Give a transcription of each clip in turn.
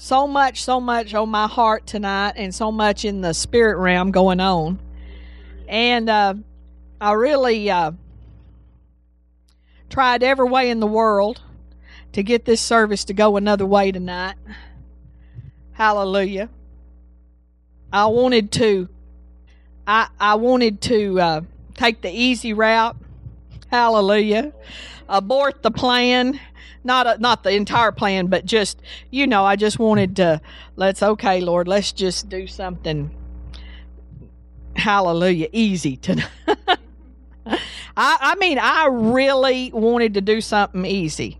so much, so much on my heart tonight, and so much in the spirit realm going on. And uh, I really uh, tried every way in the world to get this service to go another way tonight. Hallelujah. I wanted to, I I wanted to uh, take the easy route. Hallelujah. Abort the plan not a, not the entire plan, but just you know, I just wanted to let's okay, Lord, let's just do something. Hallelujah, easy to. I I mean, I really wanted to do something easy.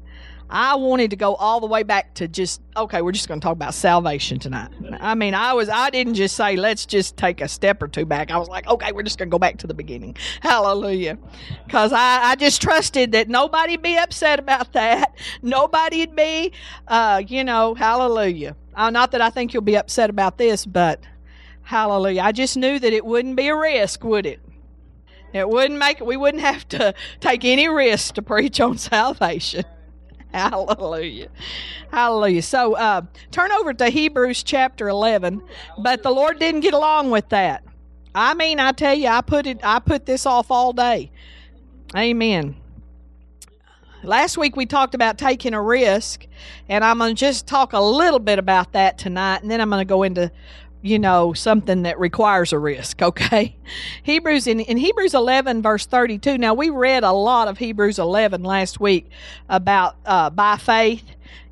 I wanted to go all the way back to just okay, we're just going to talk about salvation tonight. I mean, I was I didn't just say let's just take a step or two back. I was like, okay, we're just going to go back to the beginning. Hallelujah. Cuz I I just trusted that nobody'd be upset about that. Nobody'd be uh, you know, hallelujah. Uh, not that I think you'll be upset about this, but hallelujah. I just knew that it wouldn't be a risk, would it? It wouldn't make we wouldn't have to take any risk to preach on salvation. Hallelujah. Hallelujah. So uh, turn over to Hebrews chapter 11. But the Lord didn't get along with that. I mean, I tell you, I put it, I put this off all day. Amen. Last week we talked about taking a risk, and I'm going to just talk a little bit about that tonight, and then I'm going to go into you know something that requires a risk okay hebrews in, in hebrews 11 verse 32 now we read a lot of hebrews 11 last week about uh, by faith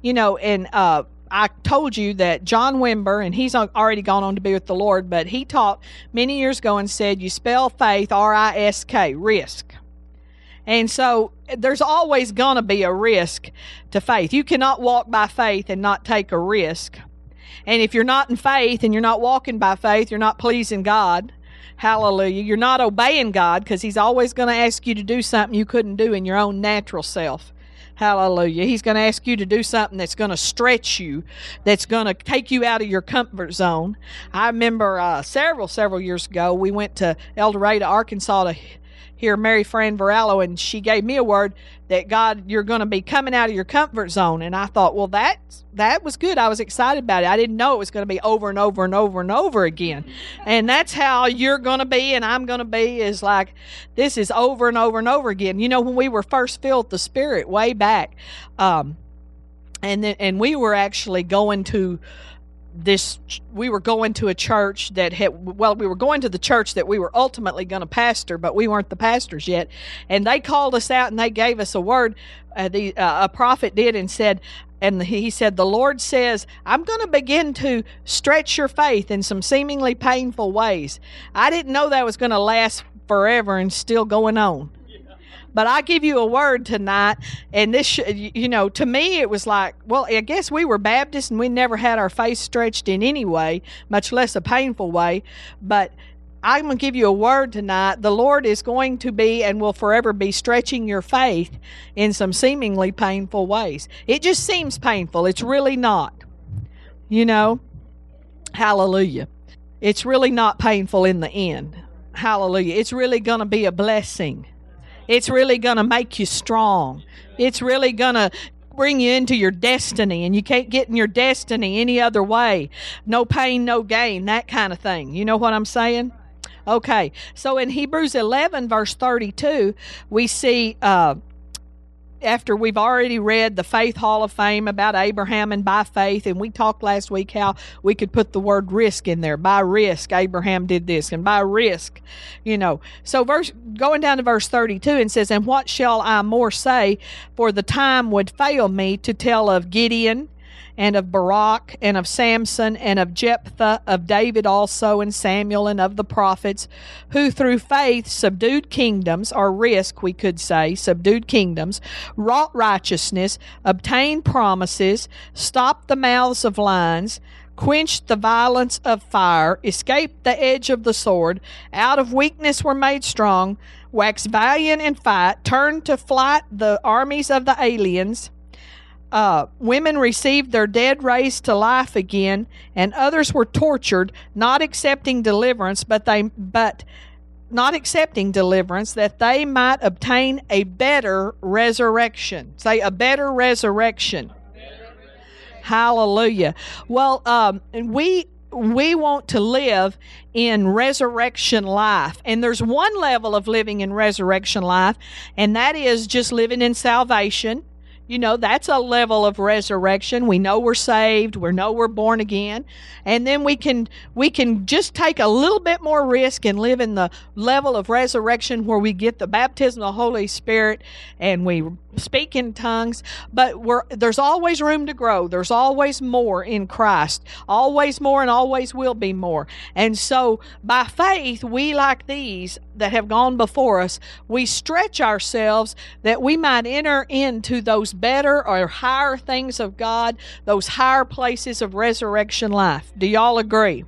you know and uh, I told you that John Wimber, and he's already gone on to be with the Lord, but he taught many years ago and said, You spell faith R I S K, risk. And so there's always going to be a risk to faith. You cannot walk by faith and not take a risk. And if you're not in faith and you're not walking by faith, you're not pleasing God. Hallelujah. You're not obeying God because He's always going to ask you to do something you couldn't do in your own natural self. Hallelujah. He's going to ask you to do something that's going to stretch you, that's going to take you out of your comfort zone. I remember uh, several, several years ago, we went to El Dorado, Arkansas to hear Mary Fran Varallo, and she gave me a word that God, you're going to be coming out of your comfort zone. And I thought, well, that that was good. I was excited about it. I didn't know it was going to be over and over and over and over again. And that's how you're going to be, and I'm going to be is like this is over and over and over again. You know, when we were first filled the Spirit way back, um, and then and we were actually going to this we were going to a church that had well we were going to the church that we were ultimately going to pastor but we weren't the pastors yet. And they called us out and they gave us a word uh, the uh, a prophet did and said and he said the lord says i'm going to begin to stretch your faith in some seemingly painful ways. I didn't know that was going to last forever and still going on but I give you a word tonight, and this, you know, to me it was like, well, I guess we were Baptists and we never had our face stretched in any way, much less a painful way. But I'm going to give you a word tonight. The Lord is going to be and will forever be stretching your faith in some seemingly painful ways. It just seems painful. It's really not. You know? Hallelujah. It's really not painful in the end. Hallelujah. It's really going to be a blessing. It's really going to make you strong. It's really going to bring you into your destiny, and you can't get in your destiny any other way. No pain, no gain, that kind of thing. You know what I'm saying? Okay, so in Hebrews 11, verse 32, we see uh, after we've already read the Faith Hall of Fame about Abraham and by faith, and we talked last week how we could put the word risk in there. By risk, Abraham did this, and by risk, you know. So, verse going down to verse 32 and says, And what shall I more say? For the time would fail me to tell of Gideon and of Barak, and of Samson, and of Jephthah, of David also, and Samuel, and of the prophets, who through faith subdued kingdoms, or risk, we could say, subdued kingdoms, wrought righteousness, obtained promises, stopped the mouths of lions, quenched the violence of fire, escaped the edge of the sword, out of weakness were made strong, waxed valiant in fight, turned to flight the armies of the aliens uh, women received their dead raised to life again, and others were tortured, not accepting deliverance, but they but not accepting deliverance that they might obtain a better resurrection. Say a better resurrection. Hallelujah. Well, um, we we want to live in resurrection life. And there's one level of living in resurrection life, and that is just living in salvation. You know, that's a level of resurrection. We know we're saved, we know we're born again, and then we can we can just take a little bit more risk and live in the level of resurrection where we get the baptism of the Holy Spirit and we speak in tongues, but there's always room to grow. There's always more in Christ. Always more and always will be more. And so by faith, we like these that have gone before us, we stretch ourselves that we might enter into those better or higher things of God, those higher places of resurrection life. Do y'all agree?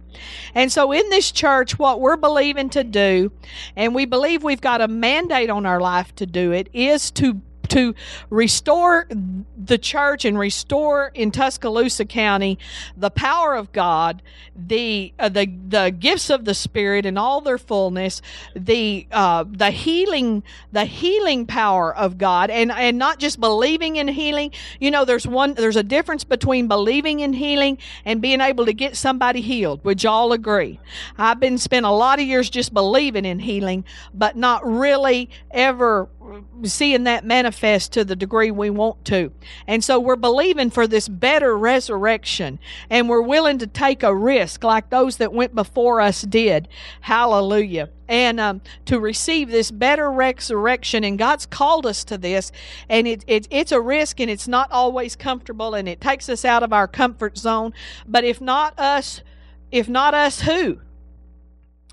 And so in this church, what we're believing to do, and we believe we've got a mandate on our life to do it, is to to restore the church and restore in Tuscaloosa County the power of God, the uh, the the gifts of the Spirit in all their fullness, the uh, the healing the healing power of God, and and not just believing in healing. You know, there's one there's a difference between believing in healing and being able to get somebody healed. Would y'all agree? I've been spent a lot of years just believing in healing, but not really ever seeing that manifest to the degree we want to. And so we're believing for this better resurrection and we're willing to take a risk like those that went before us did. Hallelujah. And um, to receive this better resurrection, and God's called us to this, and it, it, it's a risk, and it's not always comfortable, and it takes us out of our comfort zone. But if not us, if not us, who?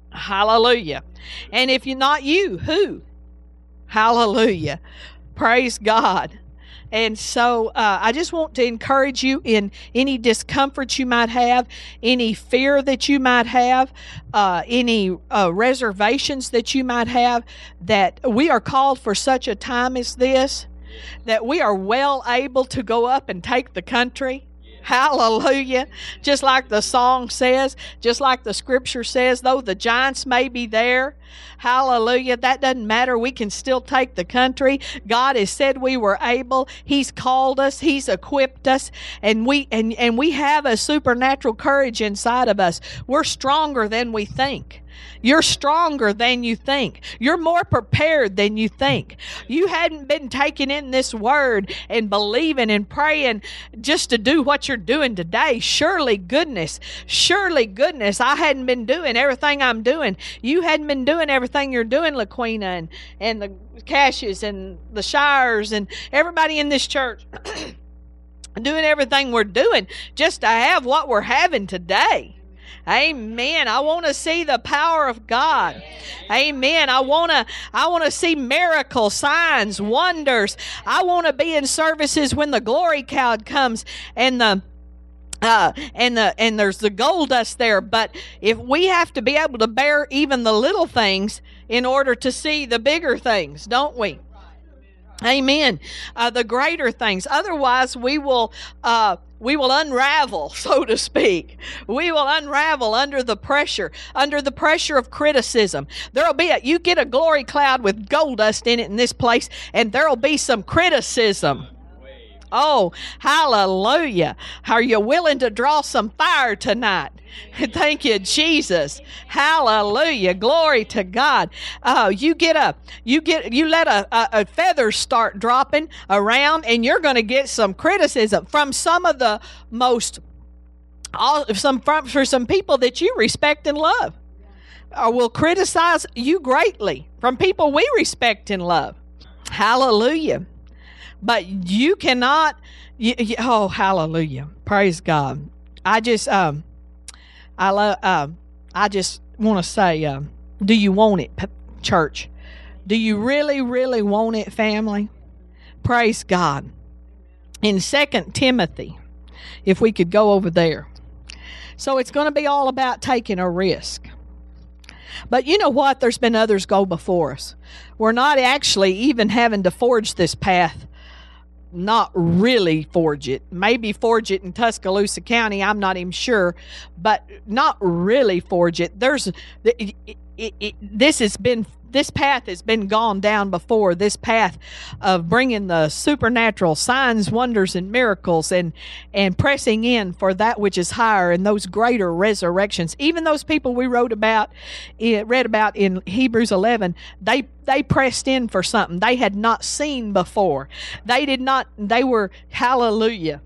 Hallelujah. And if you're not you, who? Hallelujah. Praise God. And so uh, I just want to encourage you in any discomfort you might have, any fear that you might have, uh, any uh, reservations that you might have, that we are called for such a time as this, that we are well able to go up and take the country. Hallelujah. Just like the song says, just like the scripture says, though the giants may be there, hallelujah, that doesn't matter. We can still take the country. God has said we were able. He's called us, He's equipped us, and we and, and we have a supernatural courage inside of us. We're stronger than we think. You're stronger than you think. You're more prepared than you think. You hadn't been taking in this word and believing and praying just to do what you're doing today. Surely, goodness, surely, goodness, I hadn't been doing everything I'm doing. You hadn't been doing everything you're doing, LaQuina, and, and the Cashes and the Shires and everybody in this church. doing everything we're doing just to have what we're having today. Amen. I want to see the power of God. Amen. I want to I want to see miracles, signs, wonders. I want to be in services when the glory cloud comes and the uh, and the and there's the gold dust there. But if we have to be able to bear even the little things in order to see the bigger things, don't we? Amen. Uh, the greater things. Otherwise, we will uh, we will unravel, so to speak. We will unravel under the pressure, under the pressure of criticism. There'll be a you get a glory cloud with gold dust in it in this place, and there'll be some criticism. Oh, hallelujah. Are you willing to draw some fire tonight? Thank you, Jesus. Hallelujah. Glory to God. Uh, you get a, you get, you let a, a, a feather start dropping around, and you're going to get some criticism from some of the most, all, some from, for some people that you respect and love, or will criticize you greatly from people we respect and love. Hallelujah. But you cannot. You, you, oh, hallelujah! Praise God. I just, um, I love. Uh, I just want to say, uh, do you want it, church? Do you really, really want it, family? Praise God. In Second Timothy, if we could go over there. So it's going to be all about taking a risk. But you know what? There's been others go before us. We're not actually even having to forge this path not really forge it. Maybe forge it in Tuscaloosa County. I'm not even sure, but not really forge it. There's it, it, it, this has been this path has been gone down before. This path of bringing the supernatural signs, wonders, and miracles, and and pressing in for that which is higher and those greater resurrections. Even those people we wrote about, eh, read about in Hebrews 11, they they pressed in for something they had not seen before. They did not. They were hallelujah.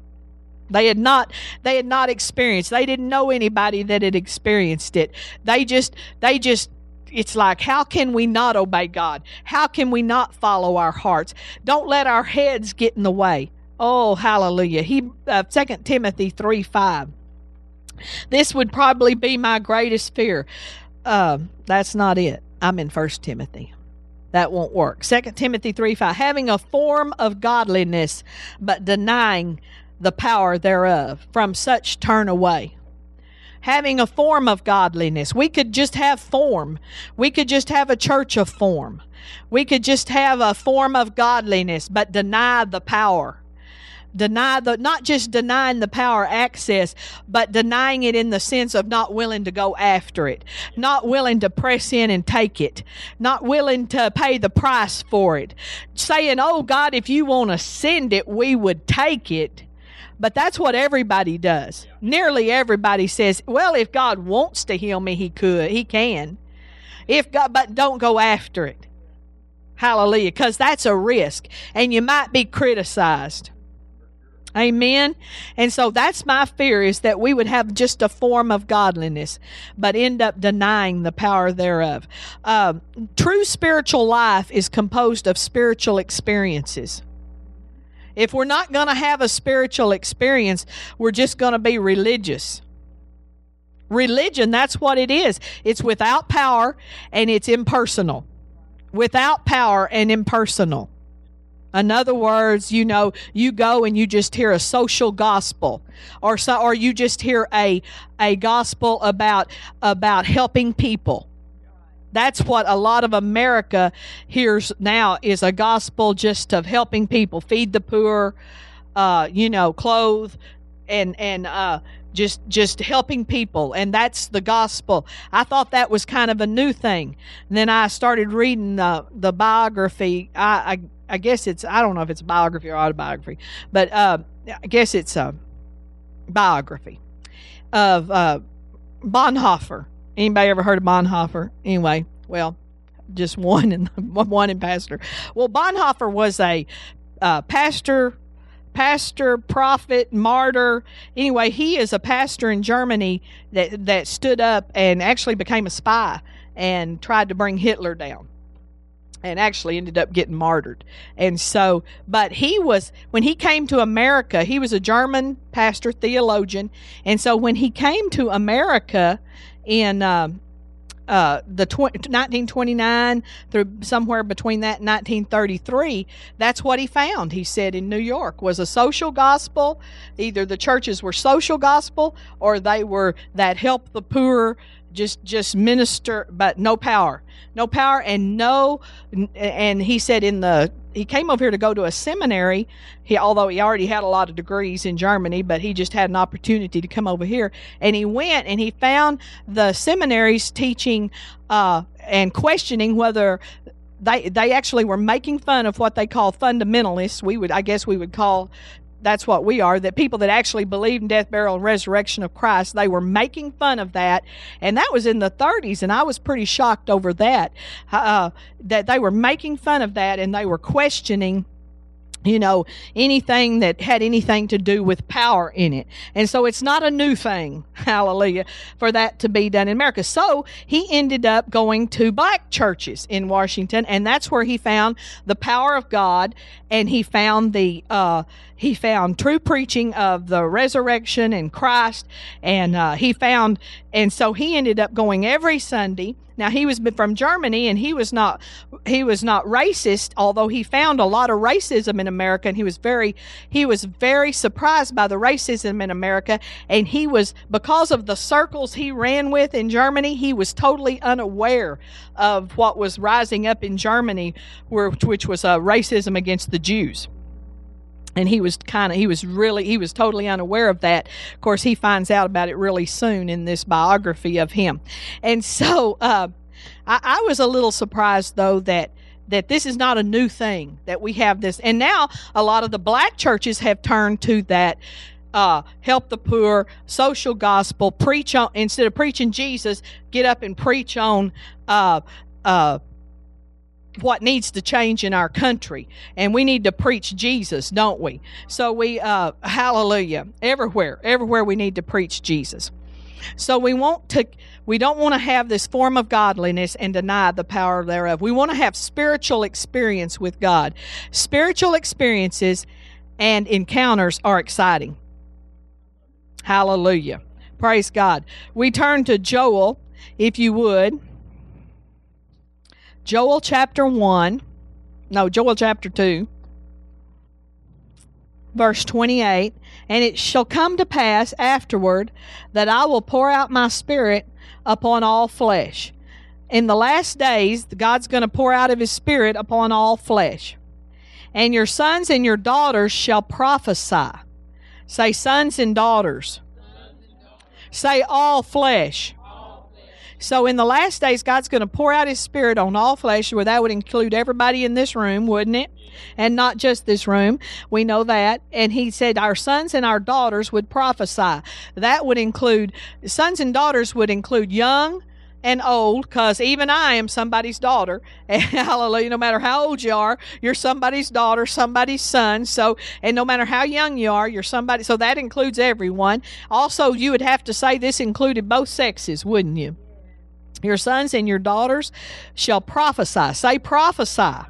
They had not they had not experienced. They didn't know anybody that had experienced it. They just they just it's like how can we not obey God? How can we not follow our hearts? Don't let our heads get in the way. Oh, hallelujah. He uh, 2 Timothy 3 5. This would probably be my greatest fear. Uh, that's not it. I'm in First Timothy that won't work. 2 Timothy 3 5. Having a form of godliness, but denying the power thereof. From such turn away. Having a form of godliness. We could just have form. We could just have a church of form. We could just have a form of godliness, but deny the power. Deny the, not just denying the power access, but denying it in the sense of not willing to go after it, not willing to press in and take it, not willing to pay the price for it, saying, Oh God, if you want to send it, we would take it but that's what everybody does. Nearly everybody says, "Well, if God wants to heal me, he could. He can." If God but don't go after it. Hallelujah, cuz that's a risk and you might be criticized. Amen. And so that's my fear is that we would have just a form of godliness, but end up denying the power thereof. Uh, true spiritual life is composed of spiritual experiences. If we're not going to have a spiritual experience, we're just going to be religious. Religion, that's what it is. It's without power and it's impersonal. Without power and impersonal. In other words, you know, you go and you just hear a social gospel, or so, or you just hear a a gospel about about helping people, that's what a lot of America hears now is a gospel just of helping people feed the poor, uh, you know, clothe and and uh, just just helping people. And that's the gospel. I thought that was kind of a new thing. And then i started reading the the biography. I, I i guess it's i don't know if it's biography or autobiography but uh, i guess it's a biography of uh, bonhoeffer Anybody ever heard of Bonhoeffer? Anyway, well, just one and one in pastor. Well, Bonhoeffer was a uh, pastor, pastor, prophet, martyr. Anyway, he is a pastor in Germany that that stood up and actually became a spy and tried to bring Hitler down. And actually ended up getting martyred. And so, but he was, when he came to America, he was a German pastor, theologian. And so when he came to America, in uh, uh, the tw- 1929 through somewhere between that and 1933 that's what he found. He said in new york was a social gospel. Either the churches were social gospel or they were that help the poor just just minister but no power. No power and no and he said in the he came over here to go to a seminary he although he already had a lot of degrees in germany but he just had an opportunity to come over here and he went and he found the seminaries teaching uh, and questioning whether they they actually were making fun of what they call fundamentalists. We would, I guess, we would call that's what we are that people that actually believe in death burial and resurrection of christ they were making fun of that. And that was in the 30s and i was pretty shocked over that uh, that they were making fun of that and they were questioning you know, anything that had anything to do with power in it. And so it's not a new thing, hallelujah, for that to be done in America. So he ended up going to black churches in Washington, and that's where he found the power of God and he found the, uh, he found true preaching of the resurrection and Christ, and uh, he found, and so he ended up going every Sunday. Now he was from Germany, and he was not he was not racist, although he found a lot of racism in America, and he was very he was very surprised by the racism in America, and he was because of the circles he ran with in Germany, he was totally unaware of what was rising up in Germany, which was uh, racism against the Jews and he was kind of he was really he was totally unaware of that. Of course he finds out about it really soon in this biography of him. And so uh, I, I was a little surprised though that that this is not a new thing that we have this. And now a lot of the black churches have turned to that uh, help the poor, social gospel, preach on instead of preaching Jesus, get up and preach on uh, uh, what needs to change in our country, and we need to preach Jesus, don't we? So we, uh, hallelujah, everywhere, everywhere we need to preach Jesus. So we want to we don't want to have this form of godliness and deny the power thereof. We want to have spiritual experience with God. Spiritual experiences and encounters are exciting. Hallelujah. Praise God. We turn to Joel, if you would. Joel chapter 1. No, Joel chapter 2. Verse 28. And it shall come to pass afterward that I will pour out my spirit upon all flesh. In the last days, God's going to pour out of his spirit upon all flesh. And your sons and your daughters shall prophesy. Say, sons and daughters. Say, all flesh. So in the last days, God's going to pour out His Spirit on all flesh, where that would include everybody in this room, wouldn't it? And not just this room. We know that. And He said our sons and our daughters would prophesy. That would include, sons and daughters would include young, and old because even I am somebody's daughter. And hallelujah, no matter how old you are, you're somebody's daughter, somebody's son. So, and no matter how young you are, you're somebody. So that includes everyone. Also, you would have to say this included both sexes, wouldn't you? Your sons and your daughters shall prophesy. Say prophesy. prophesy.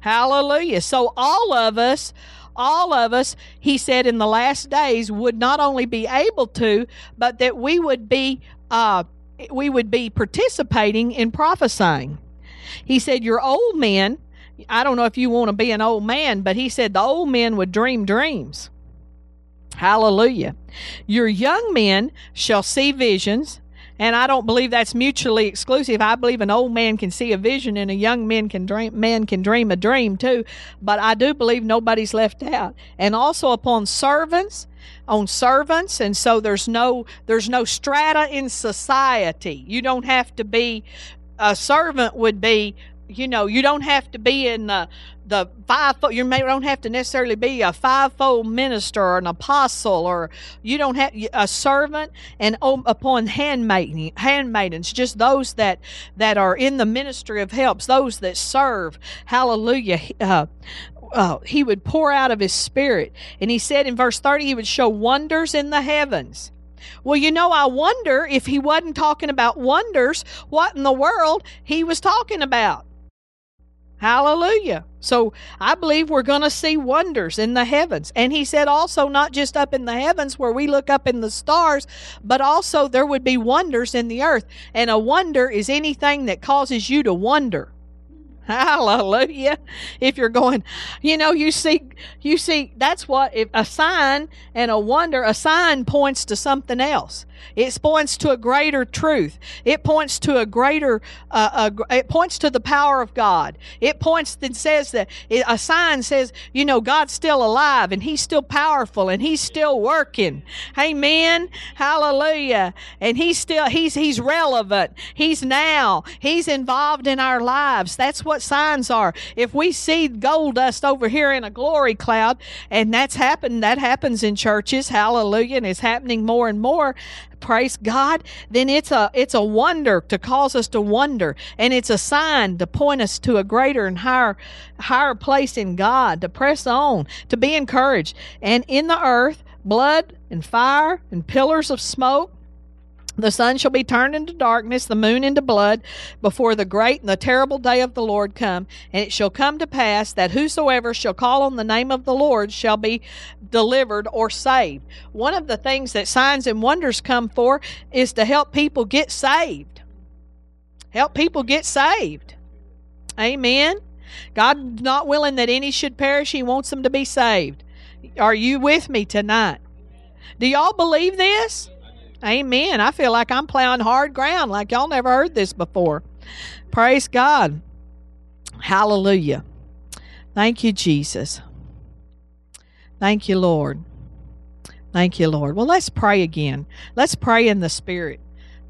Hallelujah. So all of us all of us, he said, in the last days would not only be able to, but that we would be uh, we would be participating in prophesying. He said, Your old men, I don't know if you want to be an old man, but he said the old men would dream dreams. Hallelujah. Your young men shall see visions. And I don't believe that's mutually exclusive. I believe an old man can see a vision and a young man can dream man can dream a dream too. But I do believe nobody's left out. And also upon servants on servants and so there's no there's no strata in society you don't have to be a servant would be you know you don't have to be in the the five you may don't have to necessarily be a fivefold minister or an apostle or you don't have a servant and upon handmaiden handmaidens just those that that are in the ministry of helps those that serve hallelujah uh, uh, he would pour out of his spirit. And he said in verse 30, he would show wonders in the heavens. Well, you know, I wonder if he wasn't talking about wonders, what in the world he was talking about. Hallelujah. So I believe we're going to see wonders in the heavens. And he said also, not just up in the heavens where we look up in the stars, but also there would be wonders in the earth. And a wonder is anything that causes you to wonder. Hallelujah. If you're going, you know, you see, you see, that's what, if a sign and a wonder, a sign points to something else. It points to a greater truth. It points to a greater. Uh, a, it points to the power of God. It points and says that it, a sign says, you know, God's still alive and He's still powerful and He's still working. Amen. Hallelujah. And He's still He's He's relevant. He's now. He's involved in our lives. That's what signs are. If we see gold dust over here in a glory cloud, and that's happened, that happens in churches. Hallelujah, and it's happening more and more praise God, then it's a it's a wonder to cause us to wonder, and it's a sign to point us to a greater and higher higher place in God, to press on, to be encouraged. And in the earth, blood and fire and pillars of smoke the sun shall be turned into darkness, the moon into blood, before the great and the terrible day of the Lord come. And it shall come to pass that whosoever shall call on the name of the Lord shall be delivered or saved. One of the things that signs and wonders come for is to help people get saved. Help people get saved. Amen. God not willing that any should perish, He wants them to be saved. Are you with me tonight? Do y'all believe this? Amen. I feel like I'm plowing hard ground, like y'all never heard this before. Praise God. Hallelujah. Thank you, Jesus. Thank you, Lord. Thank you, Lord. Well, let's pray again. Let's pray in the Spirit.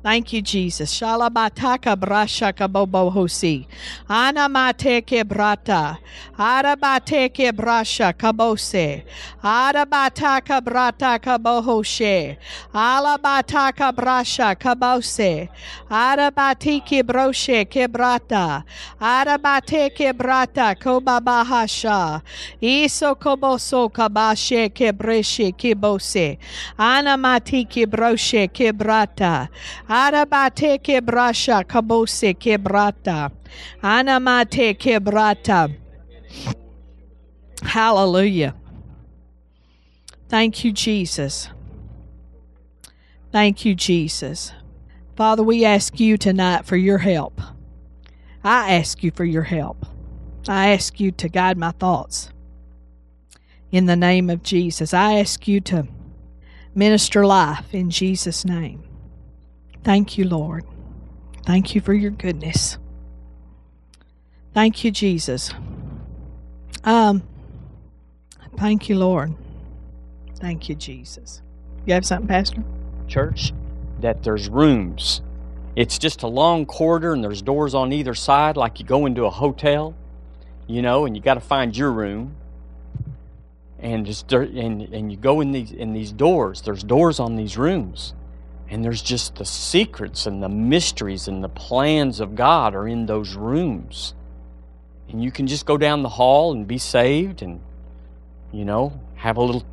Thank you, Jesus. Shalabataka brashaka bobo hosi. Anamateke brata. Arabateke brasha kabose. Arabataka brata kabohoshe. Alabataka brasha kabose. Arabatiki broshe kebrata. Arabateke brata kobabahasha. Iso koboso kabashe kebreshe kibose. Anamatiki broshe kebrata. Arabate kebrasha kabose kebrata. Anamate kebrata. Hallelujah. Thank you, Jesus. Thank you, Jesus. Father, we ask you tonight for your help. I ask you for your help. I ask you to guide my thoughts. In the name of Jesus, I ask you to minister life in Jesus' name. Thank you, Lord. Thank you for your goodness. Thank you, Jesus. Um, thank you, Lord. Thank you, Jesus. You have something, Pastor? church that there's rooms. It's just a long corridor and there's doors on either side, like you go into a hotel, you know, and you got to find your room. And just and and you go in these in these doors. There's doors on these rooms, and there's just the secrets and the mysteries and the plans of God are in those rooms. And you can just go down the hall and be saved, and you know, have a little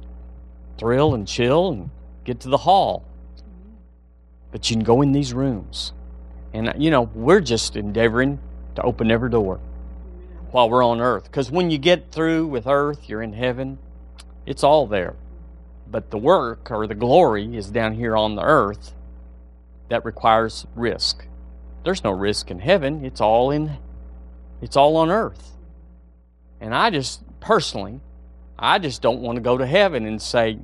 thrill and chill, and get to the hall but you can go in these rooms. And, you know, we're just endeavoring to open every door while we're on earth. Because when you get through with earth, you're in heaven, it's all there. But the work or the glory is down here on the earth that requires risk. There's no risk in heaven. It's all in it's all on earth. And I just personally I just don't want to go to heaven and say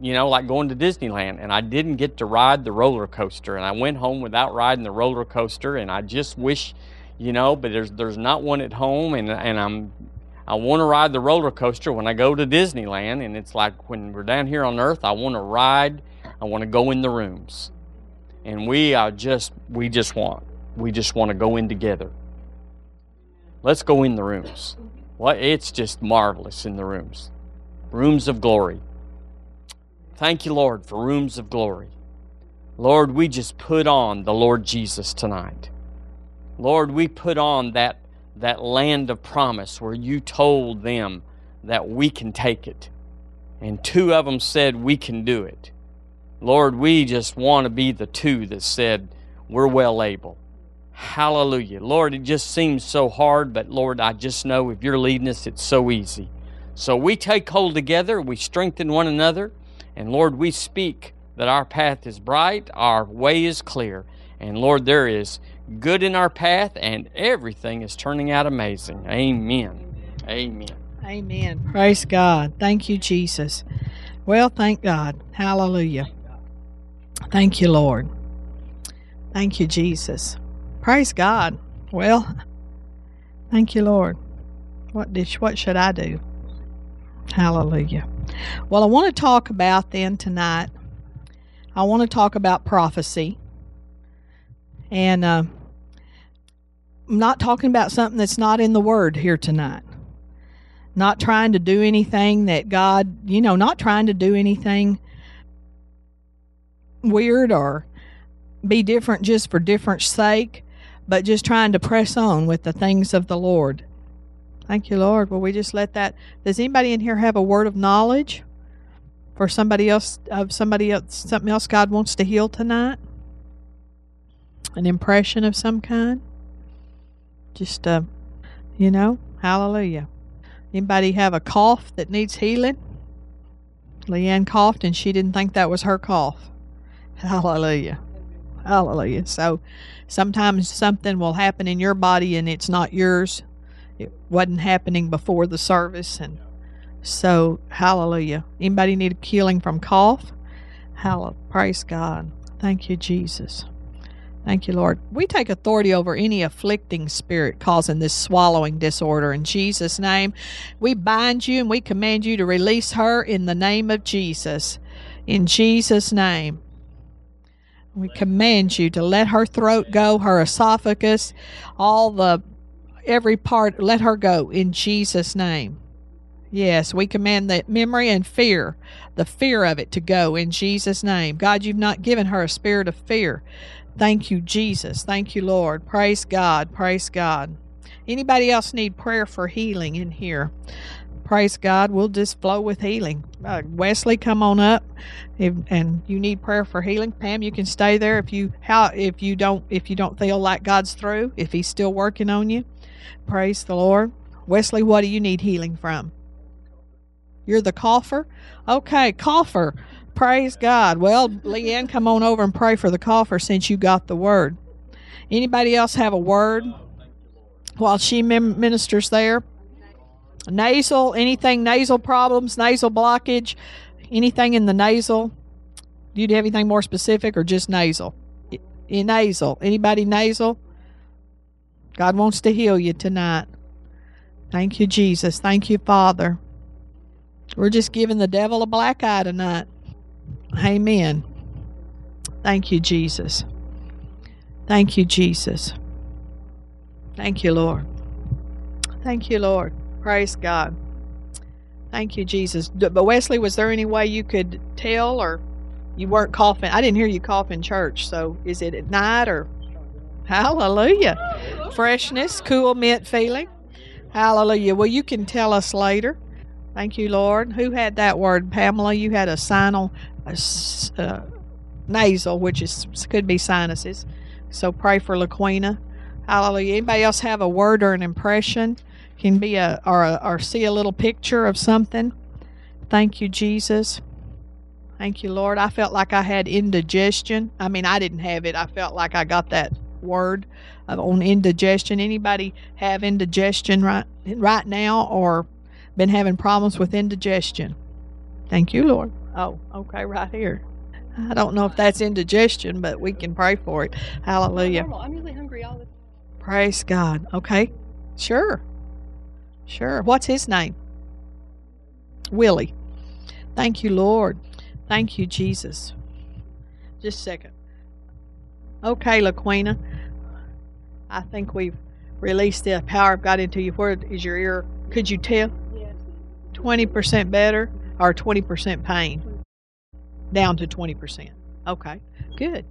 you know, like going to Disneyland, and I didn't get to ride the roller coaster, and I went home without riding the roller coaster, and I just wish, you know, but there's there's not one at home, and and I'm I want to ride the roller coaster when I go to Disneyland, and it's like when we're down here on Earth, I want to ride, I want to go in the rooms, and we are just we just want we just want to go in together. Let's go in the rooms. Well, it's just marvelous in the rooms, rooms of glory. Thank you, Lord, for rooms of glory. Lord, we just put on the Lord Jesus tonight. Lord, we put on that, that land of promise where you told them that we can take it. And two of them said, We can do it. Lord, we just want to be the two that said, We're well able. Hallelujah. Lord, it just seems so hard, but Lord, I just know if you're leading us, it's so easy. So we take hold together, we strengthen one another. And Lord, we speak that our path is bright, our way is clear. And Lord, there is good in our path, and everything is turning out amazing. Amen. Amen. Amen. Praise God. Thank you, Jesus. Well, thank God. Hallelujah. Thank you, Lord. Thank you, Jesus. Praise God. Well, thank you, Lord. What did what should I do? Hallelujah. Well, I want to talk about then tonight. I want to talk about prophecy, and uh, I'm not talking about something that's not in the Word here tonight not trying to do anything that God, you know, not trying to do anything weird or be different just for different sake, but just trying to press on with the things of the Lord. Thank you, Lord. Will we just let that? Does anybody in here have a word of knowledge for somebody else of somebody else, something else God wants to heal tonight? An impression of some kind? Just, uh, you know, hallelujah. Anybody have a cough that needs healing? Leanne coughed and she didn't think that was her cough. Hallelujah. Hallelujah. So sometimes something will happen in your body and it's not yours. It wasn't happening before the service and so hallelujah. Anybody need a healing from cough? Hallelujah. Praise God. Thank you, Jesus. Thank you, Lord. We take authority over any afflicting spirit causing this swallowing disorder in Jesus' name. We bind you and we command you to release her in the name of Jesus. In Jesus' name. We command you to let her throat go, her esophagus, all the every part, let her go in Jesus' name. Yes, we command that memory and fear, the fear of it to go in Jesus' name. God, you've not given her a spirit of fear. Thank you, Jesus. Thank you, Lord. Praise God. Praise God. Anybody else need prayer for healing in here? Praise God. We'll just flow with healing. Uh, Wesley, come on up. If, and you need prayer for healing, Pam, you can stay there if you how if you don't if you don't feel like God's through, if He's still working on you. Praise the Lord. Wesley, what do you need healing from? You're the cougher? Okay, cougher. Praise God. Well, Leanne, come on over and pray for the cougher since you got the word. Anybody else have a word while she ministers there? Nasal, anything nasal problems, nasal blockage, anything in the nasal? Do you have anything more specific or just nasal? In nasal. Anybody nasal? God wants to heal you tonight. Thank you, Jesus. Thank you, Father. We're just giving the devil a black eye tonight. Amen. Thank you, Jesus. Thank you, Jesus. Thank you, Lord. Thank you, Lord. Praise God. Thank you, Jesus. But Wesley, was there any way you could tell, or you weren't coughing? I didn't hear you cough in church. So is it at night or? Hallelujah. Freshness, cool mint feeling. Hallelujah. Well, you can tell us later. Thank you, Lord. Who had that word? Pamela, you had a sinal, a, uh, nasal, which is could be sinuses. So pray for Laquina. Hallelujah. Anybody else have a word or an impression? Can be a or, a, or see a little picture of something. Thank you, Jesus. Thank you, Lord. I felt like I had indigestion. I mean, I didn't have it. I felt like I got that word on indigestion. Anybody have indigestion right right now or been having problems with indigestion. Thank you, Lord. Oh, okay, right here. I don't know if that's indigestion, but we can pray for it. Hallelujah. I'm usually hungry all the time. Praise God. Okay. Sure. Sure. What's his name? Willie. Thank you, Lord. Thank you, Jesus. Just a second. Okay, Laquina. I think we've released the power of God into you. Where is your ear? Could you tell? 20% better or 20% pain? Down to 20%. Okay. Good.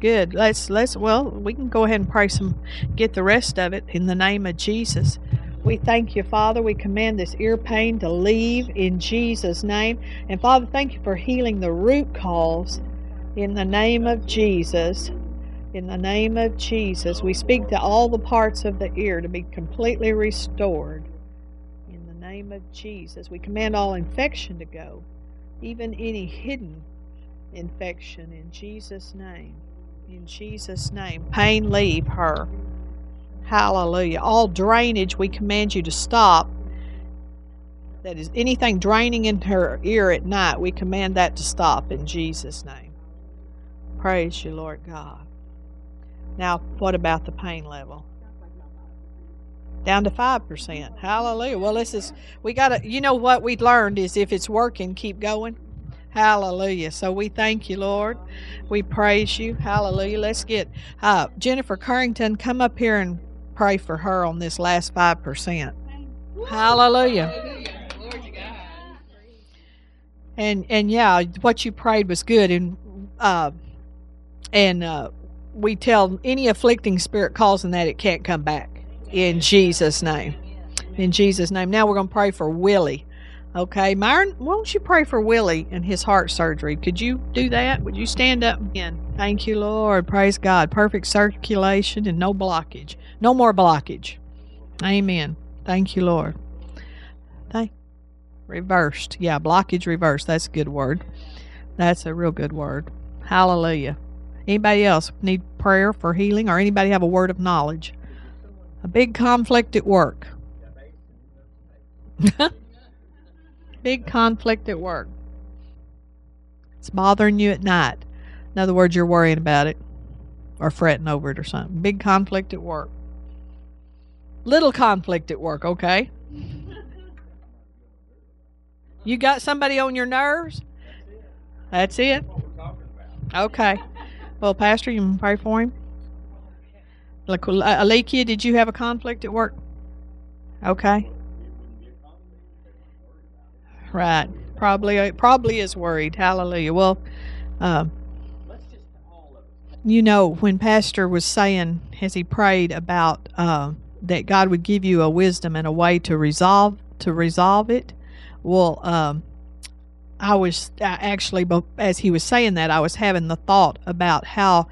Good. Let's let's well, we can go ahead and pray some get the rest of it in the name of Jesus. We thank you, Father. We command this ear pain to leave in Jesus' name. And Father, thank you for healing the root cause in the name of Jesus. In the name of Jesus, we speak to all the parts of the ear to be completely restored name of Jesus. We command all infection to go, even any hidden infection, in Jesus' name. In Jesus' name. Pain, leave her. Hallelujah. All drainage, we command you to stop. That is anything draining in her ear at night, we command that to stop in Jesus' name. Praise you, Lord God. Now, what about the pain level? Down to 5%. Hallelujah. Well, this is, we got to, you know what we learned is if it's working, keep going. Hallelujah. So we thank you, Lord. We praise you. Hallelujah. Let's get uh, Jennifer Carrington, come up here and pray for her on this last 5%. Hallelujah. And and yeah, what you prayed was good and uh, and uh, we tell any afflicting spirit causing that it can't come back in Jesus' name. In Jesus' name. Now we're going to pray for Willie. Okay, Myron, why don't you pray for Willie and his heart surgery? Could you do that? Would you stand up again? Thank you, Lord. Praise God. Perfect circulation and no blockage. No more blockage. Amen. Thank you, Lord. Thank reversed. Yeah, blockage reversed. That's a good word. That's a real good word. Hallelujah. Anybody else need prayer for healing or anybody have a word of knowledge? A big conflict at work. big conflict at work. It's bothering you at night. In other words, you're worrying about it or fretting over it or something. Big conflict at work. Little conflict at work, okay? You got somebody on your nerves? That's it. Okay. Well, Pastor, you can pray for him. Like, Alekia, did you have a conflict at work? Okay. Right. Probably, uh, probably is worried. Hallelujah. Well, uh, you know, when Pastor was saying, as he prayed about uh, that God would give you a wisdom and a way to resolve to resolve it, well, um, I was actually, as he was saying that, I was having the thought about how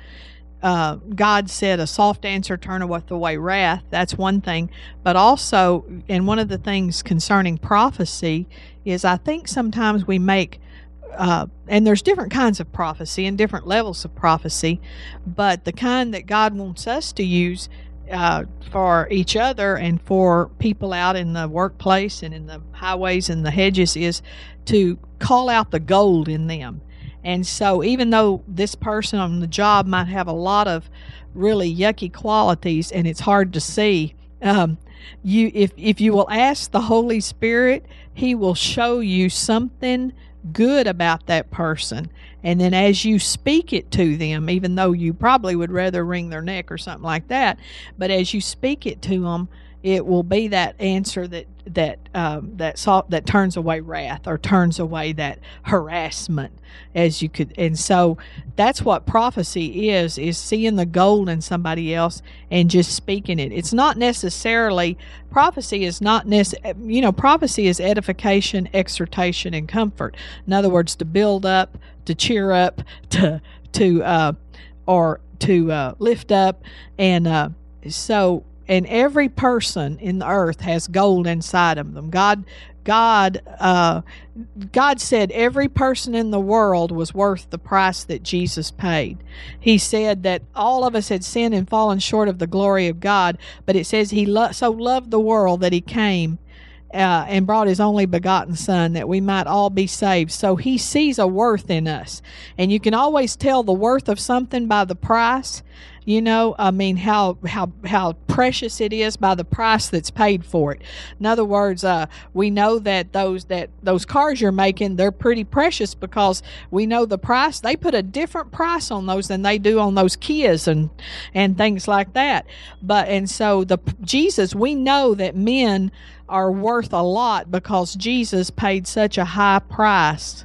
uh, God said a soft answer turneth away wrath. That's one thing. But also, and one of the things concerning prophecy is I think sometimes we make, uh, and there's different kinds of prophecy and different levels of prophecy, but the kind that God wants us to use uh, for each other and for people out in the workplace and in the highways and the hedges is to call out the gold in them. And so, even though this person on the job might have a lot of really yucky qualities and it's hard to see, um, you if if you will ask the Holy Spirit, He will show you something good about that person. And then as you speak it to them, even though you probably would rather wring their neck or something like that, but as you speak it to them, it will be that answer that that um, that that turns away wrath or turns away that harassment as you could and so that's what prophecy is is seeing the gold in somebody else and just speaking it. It's not necessarily prophecy is not necessarily you know prophecy is edification exhortation and comfort. In other words to build up to cheer up to to uh, or to uh, lift up and uh, so and every person in the earth has gold inside of them. God, God, uh, God said every person in the world was worth the price that Jesus paid. He said that all of us had sinned and fallen short of the glory of God, but it says He lo- so loved the world that He came uh, and brought his only begotten son that we might all be saved. So he sees a worth in us. And you can always tell the worth of something by the price. You know, I mean, how how how precious it is by the price that's paid for it. In other words, uh, we know that those that those cars you're making they're pretty precious because we know the price. They put a different price on those than they do on those Kias and and things like that. But and so the Jesus, we know that men are worth a lot because Jesus paid such a high price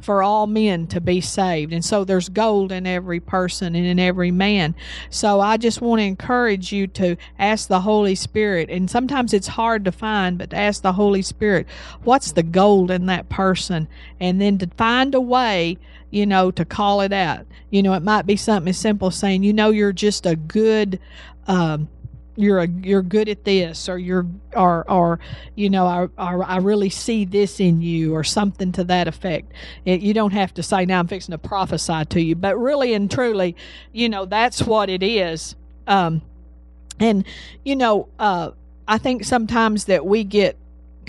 for all men to be saved. And so there's gold in every person and in every man. So I just want to encourage you to ask the Holy Spirit. And sometimes it's hard to find, but to ask the Holy Spirit, what's the gold in that person? And then to find a way, you know, to call it out. You know, it might be something as simple as saying, you know, you're just a good, um, you're a, you're good at this or you're or or you know I, I, I really see this in you or something to that effect. It, you don't have to say now i'm fixing to prophesy to you. But really and truly you know that's what it is. Um and you know uh i think sometimes that we get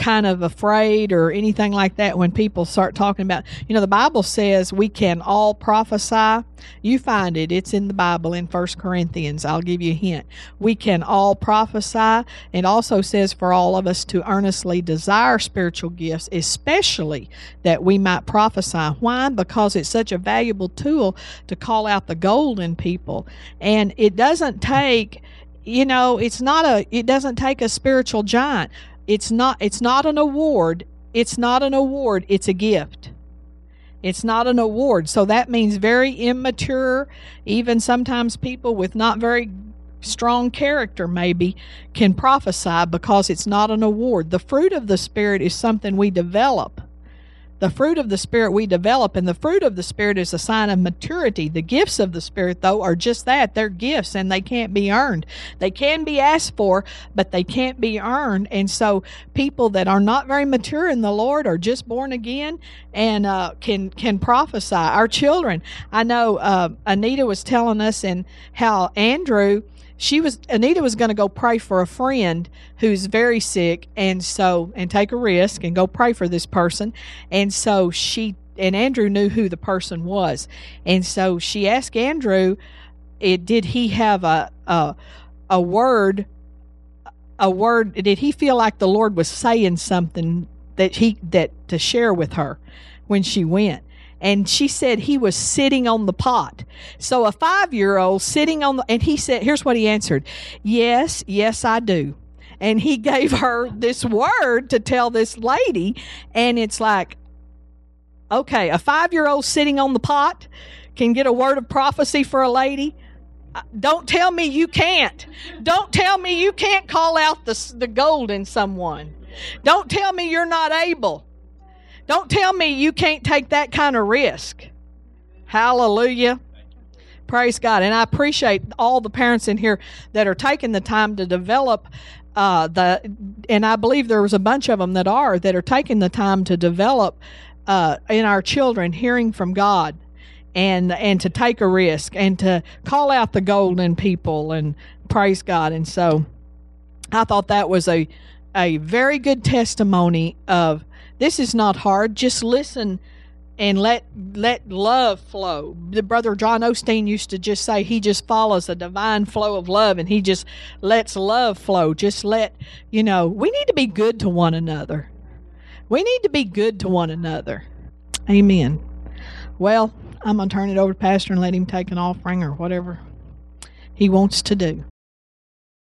kind of afraid or anything like that when people start talking about you know the bible says we can all prophesy. You find it. It's in the bible in first corinthians. I'll give you a hint. We can all prophesy. It also says for all of us to earnestly desire spiritual gifts especially that we might prophesy. Why? Because it's such a valuable tool to call out the golden people. And it doesn't take you know it's not a it doesn't take a spiritual giant it's not it's not an award. It's not an award. It's a gift. It's not an award. So that means very immature even sometimes people with not very strong character maybe can prophesy because it's not an award. The fruit of the spirit is something we develop the fruit of the Spirit we develop, and the fruit of the Spirit is a sign of maturity. The gifts of the Spirit, though, are just that they're gifts and they can't be earned. They can be asked for, but they can't be earned. And so, people that are not very mature in the Lord are just born again and uh, can can prophesy. Our children, I know uh, Anita was telling us and how Andrew she was Anita was going to go pray for a friend who's very sick and so and take a risk and go pray for this person. And so she and Andrew knew who the person was. And so she asked Andrew it did he have a a, a word a word did he feel like the Lord was saying something that he that to share with her when she went and she said he was sitting on the pot. So a five year old sitting on the, and he said, here's what he answered Yes, yes, I do. And he gave her this word to tell this lady, and it's like, okay, a five year old sitting on the pot can get a word of prophecy for a lady. Uh, Don't tell me you can't. Don't tell me you can't call out the, the gold in someone. Don't tell me you're not able. Don't tell me you can't take that kind of risk. Hallelujah. Praise God. And I appreciate all the parents in here that are taking the time to develop uh, the, and I believe there was a bunch of them that are, that are taking the time to develop uh, in our children hearing from God and and to take a risk and to call out the golden people and praise God. And so I thought that was a a very good testimony of this is not hard. Just listen and let let love flow. The brother John Osteen used to just say he just follows a divine flow of love and he just lets love flow. Just let you know, we need to be good to one another. We need to be good to one another. Amen. Well, I'm going to turn it over to Pastor and let him take an offering or whatever he wants to do.